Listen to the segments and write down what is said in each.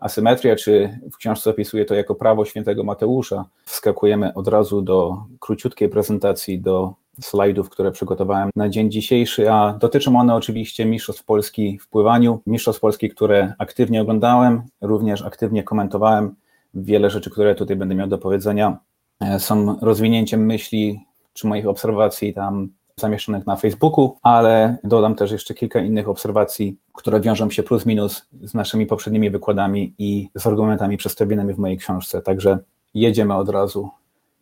asymetria, czy w książce opisuję to jako prawo świętego Mateusza. Wskakujemy od razu do króciutkiej prezentacji, do slajdów, które przygotowałem na dzień dzisiejszy, a dotyczą one oczywiście Mistrzostw Polski w pływaniu, Mistrzostw Polski, które aktywnie oglądałem, również aktywnie komentowałem. Wiele rzeczy, które tutaj będę miał do powiedzenia, e, są rozwinięciem myśli czy moich obserwacji tam zamieszczonych na Facebooku, ale dodam też jeszcze kilka innych obserwacji, które wiążą się plus minus z naszymi poprzednimi wykładami i z argumentami przedstawionymi w mojej książce. Także jedziemy od razu.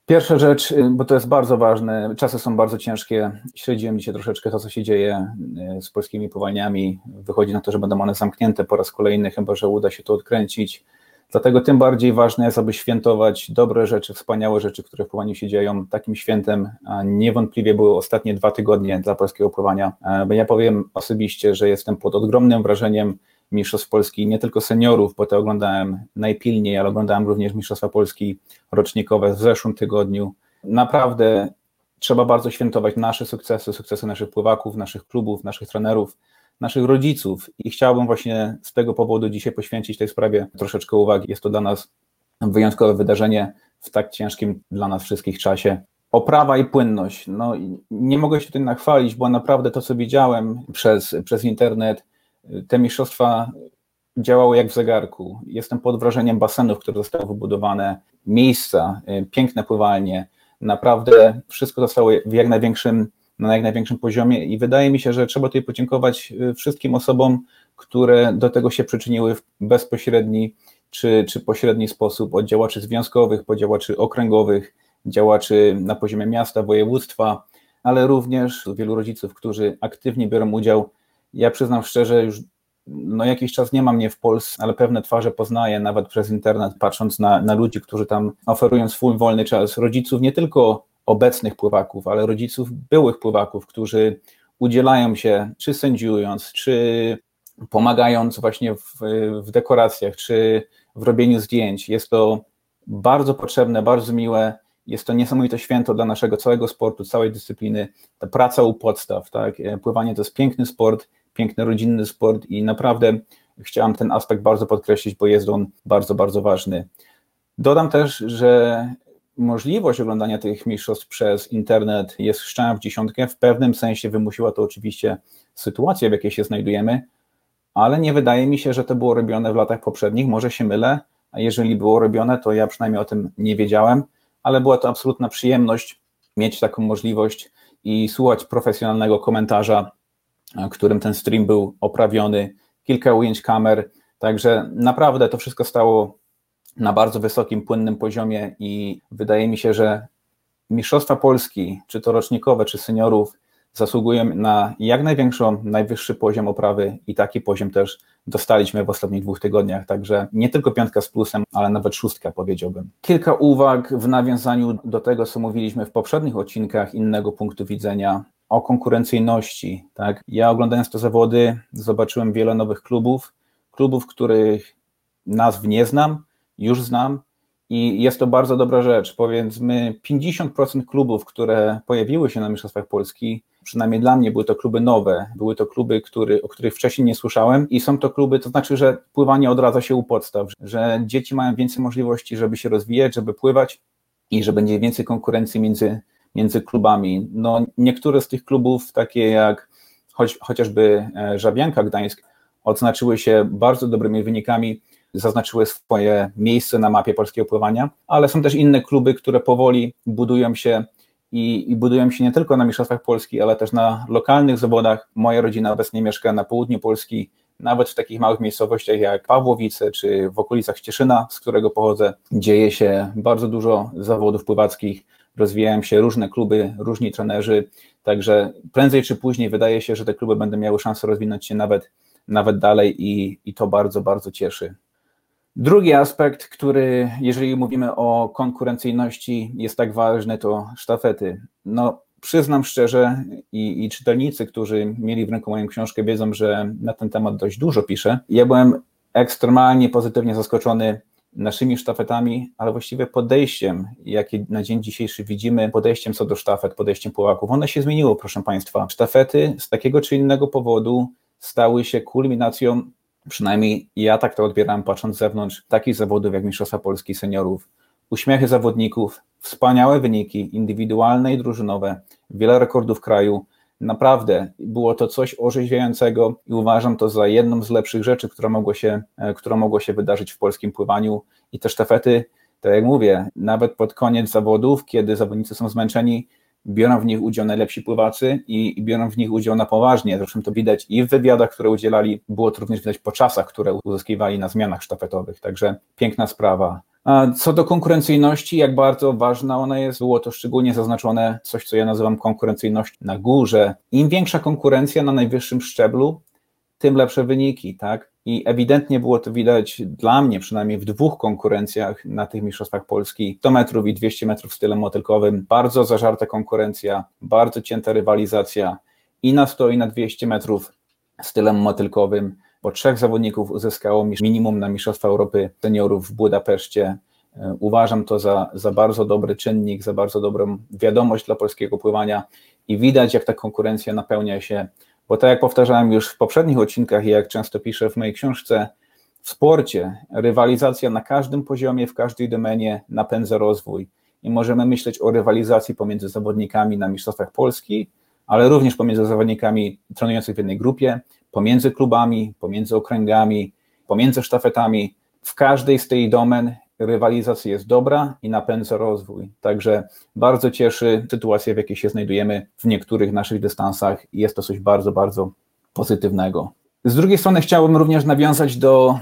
Pierwsza rzecz, y, bo to jest bardzo ważne, czasy są bardzo ciężkie. Śledziłem dzisiaj troszeczkę to, co się dzieje y, z polskimi powalniami. Wychodzi na to, że będą one zamknięte po raz kolejny, chyba że uda się to odkręcić. Dlatego tym bardziej ważne jest, aby świętować dobre rzeczy, wspaniałe rzeczy, które w pływaniu się dzieją. Takim świętem niewątpliwie były ostatnie dwa tygodnie dla polskiego pływania. E, ja powiem osobiście, że jestem pod ogromnym wrażeniem Mistrzostw Polski, nie tylko seniorów, bo to oglądałem najpilniej, ale oglądałem również Mistrzostwa Polski rocznikowe w zeszłym tygodniu. Naprawdę trzeba bardzo świętować nasze sukcesy, sukcesy naszych pływaków, naszych klubów, naszych trenerów, naszych rodziców i chciałbym właśnie z tego powodu dzisiaj poświęcić tej sprawie troszeczkę uwagi. Jest to dla nas wyjątkowe wydarzenie w tak ciężkim dla nas wszystkich czasie. Oprawa i płynność. No, nie mogę się tutaj nachwalić, bo naprawdę to, co widziałem przez, przez internet, te mistrzostwa działały jak w zegarku. Jestem pod wrażeniem basenów, które zostały wybudowane, miejsca, piękne pływalnie. Naprawdę wszystko zostało w jak największym na jak największym poziomie i wydaje mi się, że trzeba tutaj podziękować y, wszystkim osobom, które do tego się przyczyniły w bezpośredni czy, czy pośredni sposób, od działaczy związkowych, po działaczy okręgowych, działaczy na poziomie miasta, województwa, ale również wielu rodziców, którzy aktywnie biorą udział. Ja przyznam szczerze, już no jakiś czas nie ma mnie w Polsce, ale pewne twarze poznaję nawet przez internet, patrząc na, na ludzi, którzy tam oferują swój wolny czas. Rodziców nie tylko obecnych pływaków, ale rodziców byłych pływaków, którzy udzielają się, czy sędziując, czy pomagając właśnie w, w dekoracjach, czy w robieniu zdjęć. Jest to bardzo potrzebne, bardzo miłe. Jest to niesamowite święto dla naszego całego sportu, całej dyscypliny. Ta praca u podstaw, tak? Pływanie to jest piękny sport, piękny rodzinny sport i naprawdę chciałam ten aspekt bardzo podkreślić, bo jest on bardzo, bardzo ważny. Dodam też, że możliwość oglądania tych mistrzostw przez internet jest szczęśliwa w dziesiątkę. W pewnym sensie wymusiła to oczywiście sytuacja, w jakiej się znajdujemy, ale nie wydaje mi się, że to było robione w latach poprzednich. Może się mylę, a jeżeli było robione, to ja przynajmniej o tym nie wiedziałem, ale była to absolutna przyjemność mieć taką możliwość i słuchać profesjonalnego komentarza, którym ten stream był oprawiony, kilka ujęć kamer. Także naprawdę to wszystko stało na bardzo wysokim, płynnym poziomie i wydaje mi się, że Mistrzostwa Polski, czy to rocznikowe, czy seniorów, zasługują na jak największą, najwyższy poziom oprawy i taki poziom też dostaliśmy w ostatnich dwóch tygodniach, także nie tylko piątka z plusem, ale nawet szóstka powiedziałbym. Kilka uwag w nawiązaniu do tego, co mówiliśmy w poprzednich odcinkach innego punktu widzenia o konkurencyjności. Tak? Ja oglądając te zawody zobaczyłem wiele nowych klubów, klubów, których nazw nie znam, już znam i jest to bardzo dobra rzecz. Powiedzmy, 50% klubów, które pojawiły się na Mistrzostwach Polski, przynajmniej dla mnie były to kluby nowe, były to kluby, który, o których wcześniej nie słyszałem i są to kluby, to znaczy, że pływanie odradza się u podstaw, że dzieci mają więcej możliwości, żeby się rozwijać, żeby pływać i że będzie więcej konkurencji między, między klubami. No, niektóre z tych klubów, takie jak choć, chociażby e, Żabianka Gdańsk, odznaczyły się bardzo dobrymi wynikami zaznaczyły swoje miejsce na mapie polskiego pływania, ale są też inne kluby, które powoli budują się i, i, budują się nie tylko na Mistrzostwach Polski, ale też na lokalnych zawodach. Moja rodzina obecnie mieszka na południu Polski, nawet w takich małych miejscowościach jak Pawłowice czy w okolicach Cieszyna, z którego pochodzę, dzieje się bardzo dużo zawodów pływackich, rozwijają się różne kluby, różni trenerzy, także prędzej czy później wydaje się, że te kluby będą miały szansę rozwinąć się nawet, nawet dalej i, i to bardzo, bardzo cieszy. Drugi aspekt, który, jeżeli mówimy o konkurencyjności, jest tak ważny, to sztafety. No, przyznam szczerze, i, i, czytelnicy, którzy mieli w ręku moją książkę, wiedzą, że na ten temat dość dużo piszę. Ja byłem ekstremalnie pozytywnie zaskoczony naszymi sztafetami, ale właściwie podejściem, jakie na dzień dzisiejszy widzimy, podejściem co do sztafet, podejściem Polaków. One się zmieniło, proszę Państwa. Sztafety z takiego czy innego powodu stały się kulminacją przynajmniej ja tak to odbieram patrząc z zewnątrz, takich zawodów jak Mistrzostwa Polski Seniorów, uśmiechy zawodników, wspaniałe wyniki indywidualne i drużynowe, wiele rekordów kraju. Naprawdę było to coś orzeźwiającego i uważam to za jedną z lepszych rzeczy, która mogło się, e, która mogło się wydarzyć w polskim pływaniu. I te sztafety, tak jak mówię, nawet pod koniec zawodów, kiedy zawodnicy są zmęczeni, biorą w nich udział najlepsi pływacy i, biorą w nich udział na poważnie. Zresztą to widać i w wywiadach, które udzielali, było to również widać po czasach, które uzyskiwali na zmianach sztafetowych. Także piękna sprawa. Co do konkurencyjności, jak bardzo ważna ona jest, było to szczególnie zaznaczone coś, co ja nazywam konkurencyjność na górze. Im większa konkurencja na najwyższym szczeblu, tym lepsze wyniki, tak? I ewidentnie było to widać dla mnie, przynajmniej w dwóch konkurencjach na tych Mistrzostwach Polski, 100 metrów i 200 metrów stylem motylkowym. Bardzo zażarta konkurencja, bardzo cięta rywalizacja i na 100 i na 200 metrów stylem motylkowym bo trzech zawodników uzyskało minimum na Mistrzostwa Europy Seniorów w Budapeszcie. E, uważam to za, za bardzo dobry czynnik, za bardzo dobrą wiadomość dla polskiego pływania i widać, jak ta konkurencja napełnia się, bo tak jak powtarzałem już w poprzednich odcinkach i jak często piszę w mojej książce, w sporcie rywalizacja na każdym poziomie, w każdej domenie napędza rozwój i możemy myśleć o rywalizacji pomiędzy zawodnikami na Mistrzostwach Polski, ale również pomiędzy zawodnikami trenujących w jednej grupie, pomiędzy klubami, pomiędzy okręgami, pomiędzy sztafetami. W każdej z tej domen rywalizacja jest dobra i napędza rozwój. Także bardzo cieszy sytuacja, w jakiej się znajdujemy w niektórych naszych dystansach i jest to coś bardzo, bardzo pozytywnego. Z drugiej strony chciałbym również nawiązać do,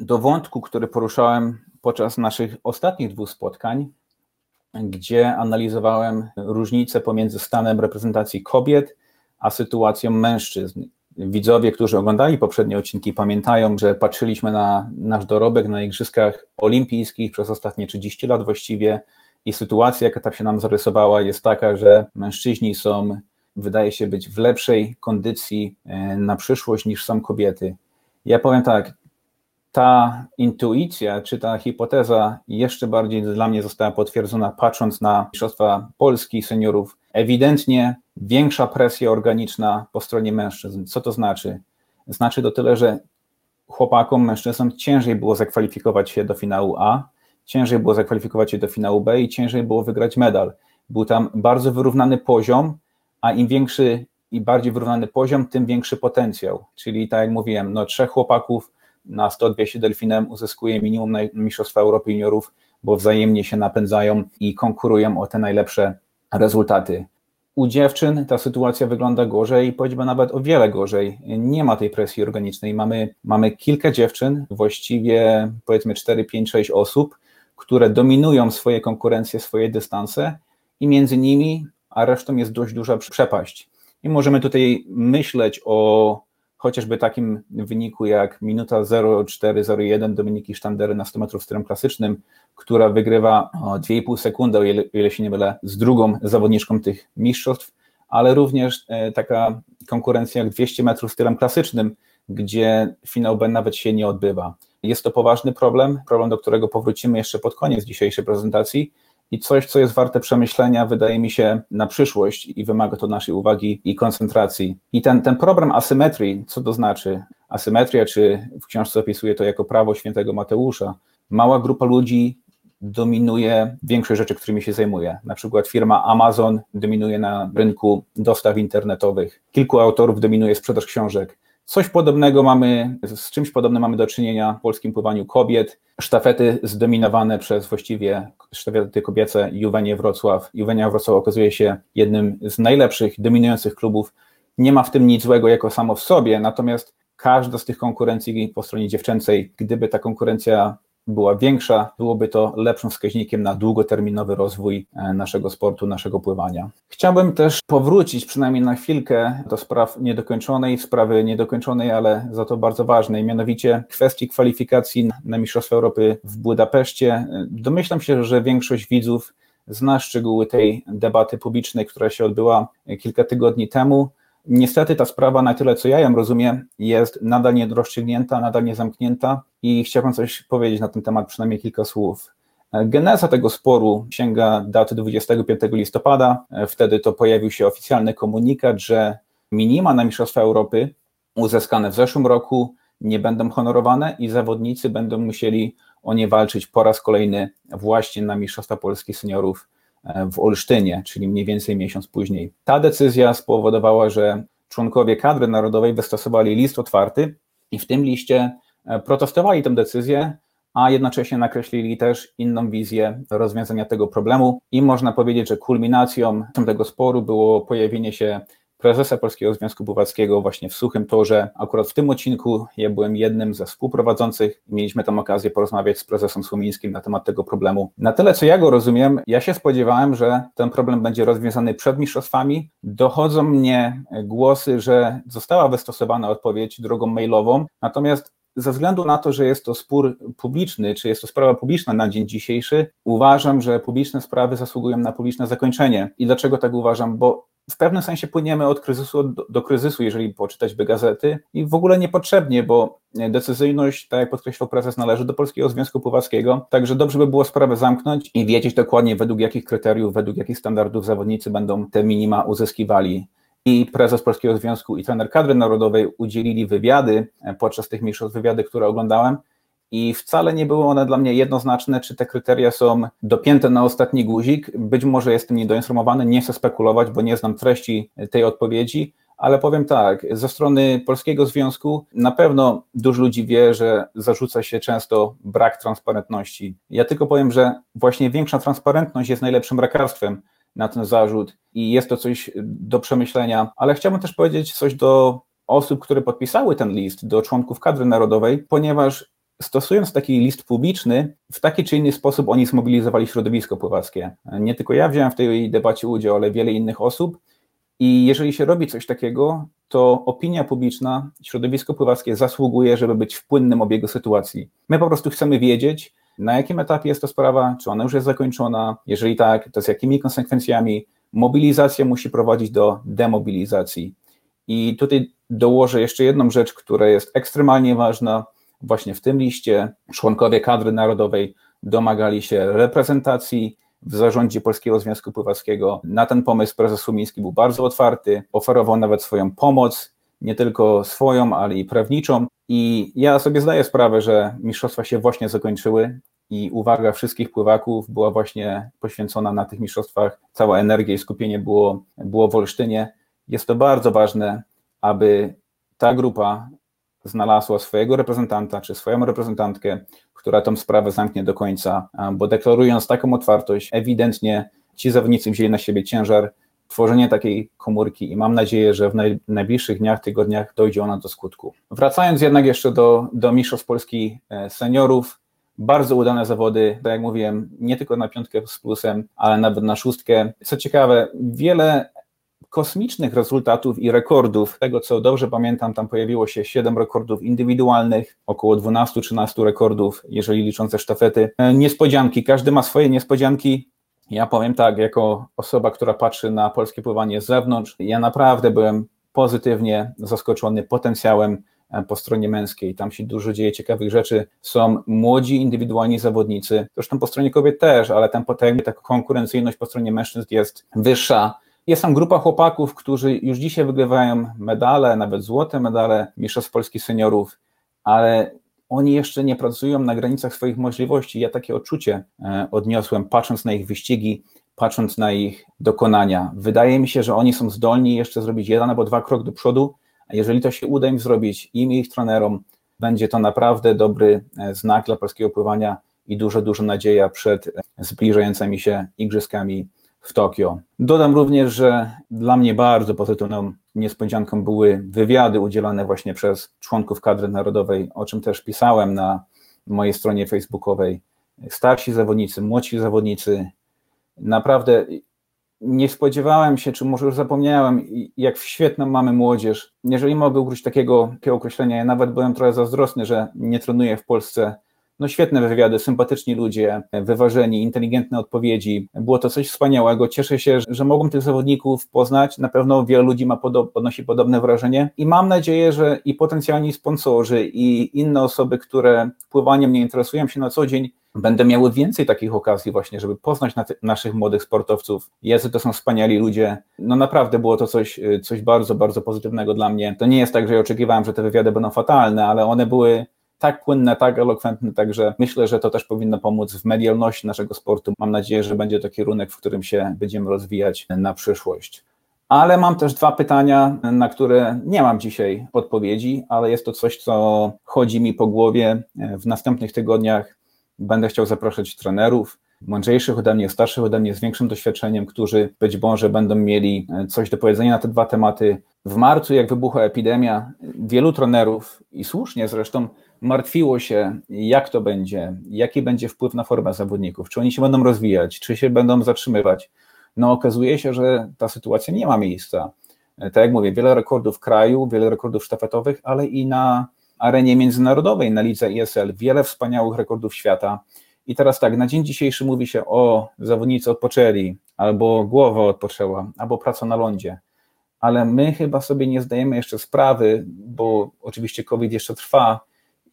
do wątku, który poruszałem podczas naszych ostatnich dwóch spotkań, gdzie analizowałem różnice pomiędzy stanem reprezentacji kobiet a sytuacją mężczyzn. Widzowie, którzy oglądali poprzednie odcinki, pamiętają, że patrzyliśmy na nasz dorobek na Igrzyskach Olimpijskich przez ostatnie 30 lat właściwie i sytuacja, jaka tam się nam zarysowała, jest taka, że mężczyźni są, wydaje się być w lepszej kondycji e, na przyszłość niż są kobiety. Ja powiem tak, ta intuicja, czy ta hipoteza jeszcze bardziej dla mnie została potwierdzona patrząc na Mistrzostwa Polski seniorów. Ewidentnie większa presja organiczna po stronie mężczyzn. Co to znaczy? Znaczy to tyle, że chłopakom, mężczyznom ciężej było zakwalifikować się do finału A, ciężej było zakwalifikować się do finału B i ciężej było wygrać medal. Był tam bardzo wyrównany poziom, a im większy i bardziej wyrównany poziom, tym większy potencjał. Czyli tak jak mówiłem, no trzech chłopaków na 100-200 delfinem uzyskuje minimum Mistrzostwa Europy Juniorów, bo wzajemnie się napędzają i konkurują o te najlepsze rezultaty. U dziewczyn ta sytuacja wygląda gorzej, powiedzmy nawet o wiele gorzej. Nie ma tej presji organicznej. Mamy, mamy kilka dziewczyn, właściwie powiedzmy 4, 5, 6 osób, które dominują swoje konkurencje, swoje dystanse i między nimi, a resztą jest dość duża przepaść. I możemy tutaj myśleć o chociażby takim wyniku jak minuta 0,401 Dominiki Sztandery na 100 metrów stylem klasycznym, która wygrywa o 2,5 sekundy, o ile, ile się nie mylę, z drugą zawodniczką tych mistrzostw, ale również e, taka konkurencja jak 200 metrów stylem klasycznym, gdzie finał B nawet się nie odbywa. Jest to poważny problem, problem, do którego powrócimy jeszcze pod koniec dzisiejszej prezentacji, i coś, co jest warte przemyślenia, wydaje mi się, na przyszłość i wymaga to naszej uwagi i koncentracji. I ten, ten problem asymetrii, co to znaczy? Asymetria, czy w książce opisuje to jako prawo świętego Mateusza, mała grupa ludzi dominuje większość rzeczy, którymi się zajmuje. Na przykład firma Amazon dominuje na rynku dostaw internetowych, kilku autorów dominuje sprzedaż książek. Coś podobnego mamy, z czymś podobnym mamy do czynienia w polskim pływaniu kobiet. Sztafety zdominowane przez właściwie sztafety kobiece Juwenie Wrocław. Juwenia Wrocław okazuje się jednym z najlepszych, dominujących klubów. Nie ma w tym nic złego jako samo w sobie, natomiast każda z tych konkurencji po stronie dziewczęcej, gdyby ta konkurencja była większa, byłoby to lepszym wskaźnikiem na długoterminowy rozwój e, naszego sportu, naszego pływania. Chciałbym też powrócić przynajmniej na chwilkę do spraw niedokończonej, sprawy niedokończonej, ale za to bardzo ważnej, mianowicie kwestii kwalifikacji na Mistrzostwa Europy w Budapeszcie. Domyślam się, że większość widzów zna szczegóły tej debaty publicznej, która się odbyła kilka tygodni temu. Niestety ta sprawa, na tyle co ja ją rozumiem, jest nadal rozstrzygnięta, nadal nie zamknięta i chciałbym coś powiedzieć na ten temat, przynajmniej kilka słów. Geneza tego sporu sięga daty 25 listopada. Wtedy to pojawił się oficjalny komunikat, że minima na Mistrzostwa Europy uzyskane w zeszłym roku nie będą honorowane i zawodnicy będą musieli o nie walczyć po raz kolejny właśnie na Mistrzostwa Polski Seniorów w Olsztynie, czyli mniej więcej miesiąc później. Ta decyzja spowodowała, że członkowie kadry narodowej wystosowali list otwarty i w tym liście e, protestowali tę decyzję, a jednocześnie nakreślili też inną wizję rozwiązania tego problemu i można powiedzieć, że kulminacją tego sporu było pojawienie się prezesa Polskiego Związku Pływackiego właśnie w Suchym Torze. Akurat w tym odcinku ja byłem jednym ze współprowadzących i mieliśmy tam okazję porozmawiać z prezesem Słomińskim na temat tego problemu. Na tyle, co ja go rozumiem, ja się spodziewałem, że ten problem będzie rozwiązany przed mistrzostwami. Dochodzą mnie głosy, że została wystosowana odpowiedź drogą mailową, natomiast ze względu na to, że jest to spór publiczny, czy jest to sprawa publiczna na dzień dzisiejszy, uważam, że publiczne sprawy zasługują na publiczne zakończenie. I dlaczego tak uważam? Bo w pewnym sensie płyniemy od kryzysu do, kryzysu, jeżeli poczytać by gazety i w ogóle niepotrzebnie, bo decyzyjność, tak jak podkreślał prezes, należy do Polskiego Związku Pływackiego, także dobrze by było sprawę zamknąć i wiedzieć dokładnie według jakich kryteriów, według jakich standardów zawodnicy będą te minima uzyskiwali. I prezes Polskiego Związku i trener kadry narodowej udzielili wywiady podczas tych mistrzostw, wywiady, które oglądałem i wcale nie były one dla mnie jednoznaczne, czy te kryteria są dopięte na ostatni guzik. Być może jestem niedoinformowany, nie chcę spekulować, bo nie znam treści tej odpowiedzi, ale powiem tak, ze strony Polskiego Związku na pewno dużo ludzi wie, że zarzuca się często brak transparentności. Ja tylko powiem, że właśnie większa transparentność jest najlepszym lekarstwem na ten zarzut i jest to coś do przemyślenia, ale chciałbym też powiedzieć coś do osób, które podpisały ten list, do członków kadry narodowej, ponieważ stosując taki list publiczny, w taki czy inny sposób oni zmobilizowali środowisko pływackie. Nie tylko ja wziąłem w tej debacie udział, ale wiele innych osób. I jeżeli się robi coś takiego, to opinia publiczna, środowisko pływackie zasługuje, żeby być w płynnym obiegu sytuacji. My po prostu chcemy wiedzieć, na jakim etapie jest to sprawa, czy ona już jest zakończona, jeżeli tak, to z jakimi konsekwencjami. Mobilizacja musi prowadzić do demobilizacji. I tutaj dołożę jeszcze jedną rzecz, która jest ekstremalnie ważna. Właśnie w tym liście członkowie kadry narodowej domagali się reprezentacji w zarządzie Polskiego Związku Pływackiego. Na ten pomysł prezes Sumiński był bardzo otwarty, oferował nawet swoją pomoc, nie tylko swoją, ale i prawniczą. I ja sobie zdaję sprawę, że mistrzostwa się właśnie zakończyły i uwaga wszystkich pływaków była właśnie poświęcona na tych mistrzostwach. Cała energia i skupienie było, było w Olsztynie. Jest to bardzo ważne, aby ta grupa znalazła swojego reprezentanta czy swoją reprezentantkę, która tą sprawę zamknie do końca, bo deklarując taką otwartość, ewidentnie ci zawodnicy wzięli na siebie ciężar tworzenie takiej komórki i mam nadzieję, że w najbliższych dniach, tygodniach dojdzie ona do skutku. Wracając jednak jeszcze do, do Mistrzostw Polski e, seniorów, bardzo udane zawody, tak jak mówiłem, nie tylko na piątkę z plusem, ale nawet na szóstkę. Co ciekawe, wiele kosmicznych rezultatów i rekordów. Tego, co dobrze pamiętam, tam pojawiło się 7 rekordów indywidualnych, około 12-13 rekordów, jeżeli licząc sztafety. E, niespodzianki, każdy ma swoje niespodzianki. Ja powiem tak, jako osoba, która patrzy na polskie pływanie z zewnątrz, ja naprawdę byłem pozytywnie zaskoczony potencjałem e, po stronie męskiej. Tam się dużo dzieje ciekawych rzeczy. Są młodzi, indywidualni zawodnicy. Zresztą po stronie kobiet też, ale tam ta konkurencyjność po stronie mężczyzn jest wyższa. Jest tam grupa chłopaków, którzy już dzisiaj wygrywają medale, nawet złote medale Mistrzostw Polski Seniorów, ale oni jeszcze nie pracują na granicach swoich możliwości. Ja takie odczucie e, odniosłem, patrząc na ich wyścigi, patrząc na ich dokonania. Wydaje mi się, że oni są zdolni jeszcze zrobić jeden albo dwa krok do przodu, a jeżeli to się uda im zrobić, im i ich trenerom, będzie to naprawdę dobry e, znak dla polskiego pływania i dużo, dużo nadzieja przed e, zbliżającymi się igrzyskami w Tokio. Dodam również, że dla mnie bardzo pozytywną niespodzianką były wywiady udzielane właśnie przez członków kadry narodowej, o czym też pisałem na mojej stronie facebookowej. Starsi zawodnicy, młodsi zawodnicy. Naprawdę nie spodziewałem się, czy może już zapomniałem, jak świetną mamy młodzież. Jeżeli mogę użyć takiego, określenia, ja nawet byłem trochę zazdrosny, że nie trenuję w Polsce no świetne wywiady, sympatyczni ludzie, wyważeni, inteligentne odpowiedzi. Było to coś wspaniałego. Cieszę się, że mogłem tych zawodników poznać. Na pewno wielu ludzi ma podob, odnosi podobne wrażenie i mam nadzieję, że i potencjalni sponsorzy, i inne osoby, które pływaniem nie interesują się na co dzień, będę miały więcej takich okazji właśnie, żeby poznać na naszych młodych sportowców. Jacy to są wspaniali ludzie. No naprawdę było to coś, coś bardzo, bardzo pozytywnego dla mnie. To nie jest tak, że ja oczekiwałem, że te wywiady będą fatalne, ale one były tak płynne, tak elokwentne, także myślę, że to też powinno pomóc w medialności naszego sportu. Mam nadzieję, że będzie to kierunek, w którym się będziemy rozwijać na przyszłość. Ale mam też dwa pytania, na które nie mam dzisiaj odpowiedzi, ale jest to coś, co chodzi mi po głowie. W następnych tygodniach będę chciał zapraszać trenerów, mądrzejszych ode mnie, starszych ode mnie, z większym doświadczeniem, którzy być może będą mieli coś do powiedzenia na te dwa tematy. W marcu, jak wybuchła epidemia, wielu trenerów, i słusznie zresztą, martwiło się, jak to będzie, jaki będzie wpływ na formę zawodników, czy oni się będą rozwijać, czy się będą zatrzymywać. No okazuje się, że ta sytuacja nie ma miejsca. Tak jak mówię, wiele rekordów kraju, wiele rekordów sztafetowych, ale i na arenie międzynarodowej, na lidze ISL, wiele wspaniałych rekordów świata. I teraz tak, na dzień dzisiejszy mówi się o zawodnicy odpoczęli, albo głowa odpoczęła, albo praca na lądzie. Ale my chyba sobie nie zdajemy jeszcze sprawy, bo oczywiście COVID jeszcze trwa,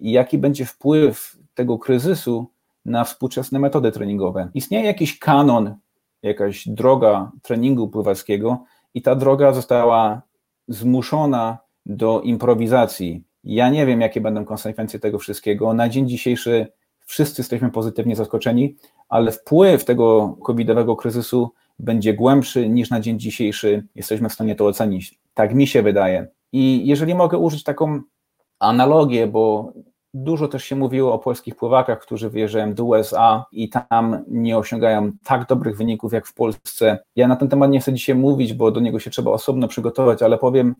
i jaki będzie wpływ tego kryzysu na współczesne metody treningowe. Istnieje jakiś kanon, jakaś droga treningu pływackiego i ta droga została zmuszona do improwizacji. Ja nie wiem, jakie będą konsekwencje tego wszystkiego. Na dzień dzisiejszy wszyscy jesteśmy pozytywnie zaskoczeni, ale wpływ tego covidowego kryzysu będzie głębszy niż na dzień dzisiejszy. Jesteśmy w stanie to ocenić. Tak mi się wydaje. I jeżeli mogę użyć taką analogię, bo Dużo też się mówiło o polskich pływakach, którzy wyjeżdżają do USA i tam nie osiągają tak dobrych wyników jak w Polsce. Ja na ten temat nie chcę dzisiaj mówić, bo do niego się trzeba osobno przygotować, ale powiem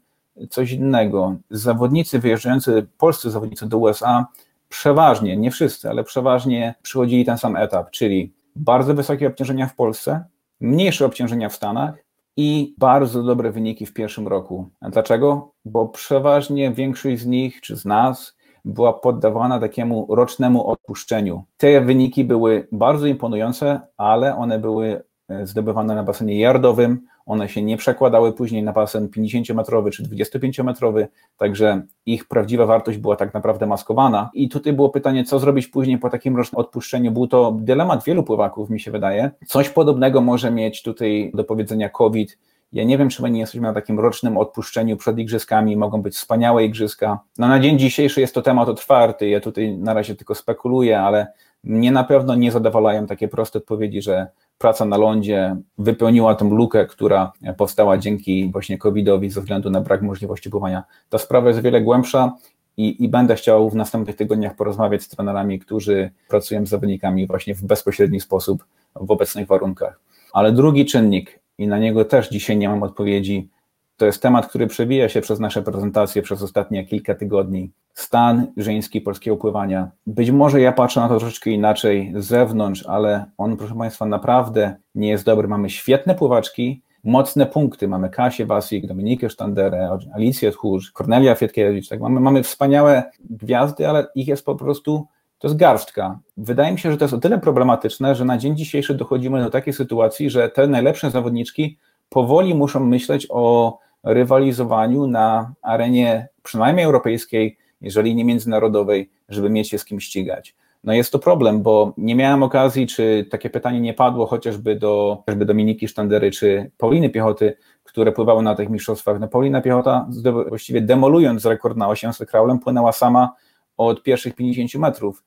coś innego. Zawodnicy wyjeżdżający, polscy zawodnicy do USA, przeważnie, nie wszyscy, ale przeważnie przychodzili ten sam etap, czyli bardzo wysokie obciążenia w Polsce, mniejsze obciążenia w Stanach i bardzo dobre wyniki w pierwszym roku. A dlaczego? Bo przeważnie większość z nich, czy z nas, była poddawana takiemu rocznemu odpuszczeniu. Te wyniki były bardzo imponujące, ale one były e, zdobywane na basenie yardowym, one się nie przekładały później na basen 50-metrowy czy 25-metrowy, także ich prawdziwa wartość była tak naprawdę maskowana. I tutaj było pytanie, co zrobić później po takim rocznym odpuszczeniu. Był to dylemat wielu pływaków, mi się wydaje. Coś podobnego może mieć tutaj do powiedzenia COVID, ja nie wiem, czy my nie jesteśmy na takim rocznym odpuszczeniu przed igrzyskami, mogą być wspaniałe igrzyska. No na dzień dzisiejszy jest to temat otwarty, ja tutaj na razie tylko spekuluję, ale mnie na pewno nie zadowalają takie proste odpowiedzi, że praca na lądzie wypełniła tę lukę, która powstała dzięki właśnie COVID-owi ze względu na brak możliwości pływania. Ta sprawa jest wiele głębsza i, i, będę chciał w następnych tygodniach porozmawiać z trenerami, którzy pracują z zawodnikami właśnie w bezpośredni sposób w obecnych warunkach. Ale drugi czynnik, i na niego też dzisiaj nie mam odpowiedzi. To jest temat, który przewija się przez nasze prezentacje przez ostatnie kilka tygodni. Stan żeński polskiego pływania. Być może ja patrzę na to troszeczkę inaczej z zewnątrz, ale on, proszę Państwa, naprawdę nie jest dobry. Mamy świetne pływaczki, mocne punkty. Mamy Kasię Wasik, Dominikę Sztanderę, Alicję Tchórz, Kornelia Fietkiewicz. Tak? Mamy, mamy wspaniałe gwiazdy, ale ich jest po prostu to jest garstka. Wydaje mi się, że to jest o tyle problematyczne, że na dzień dzisiejszy dochodzimy do takiej sytuacji, że te najlepsze zawodniczki powoli muszą myśleć o rywalizowaniu na arenie przynajmniej europejskiej, jeżeli nie międzynarodowej, żeby mieć się z kim ścigać. No jest to problem, bo nie miałem okazji, czy takie pytanie nie padło chociażby do chociażby Dominiki Sztandery czy Pauliny Piechoty, które pływały na tych mistrzostwach. No Paulina Piechota właściwie demolując rekord na 800 kraulem płynęła sama od pierwszych 50 metrów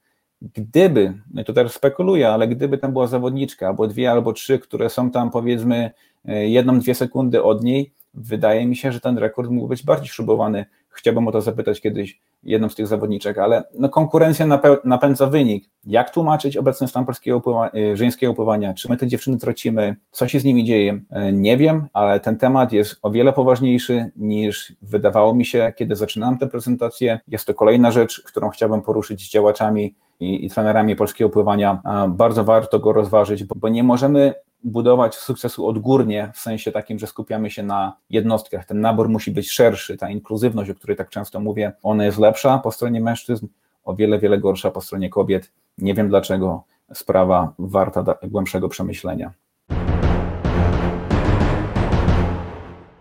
gdyby, no to teraz spekuluję, ale gdyby tam była zawodniczka, albo dwie, albo trzy, które są tam powiedzmy e, jedną, dwie sekundy od niej, wydaje mi się, że ten rekord mógł być bardziej śrubowany. Chciałbym o to zapytać kiedyś jedną z tych zawodniczek, ale no, konkurencja napędza wynik. Jak tłumaczyć obecny stan polskiego pływa, e, żeńskiego pływania? Czy my te dziewczyny tracimy? Co się z nimi dzieje? E, nie wiem, ale ten temat jest o wiele poważniejszy niż wydawało mi się, kiedy zaczynałem tę prezentację. Jest to kolejna rzecz, którą chciałbym poruszyć z działaczami i, i trenerami polskiego pływania, bardzo warto go rozważyć, bo, bo nie możemy budować sukcesu odgórnie, w sensie takim, że skupiamy się na jednostkach. Ten nabór musi być szerszy, ta inkluzywność, o której tak często mówię, ona jest lepsza po stronie mężczyzn, o wiele, wiele gorsza po stronie kobiet. Nie wiem dlaczego, sprawa warta głębszego przemyślenia.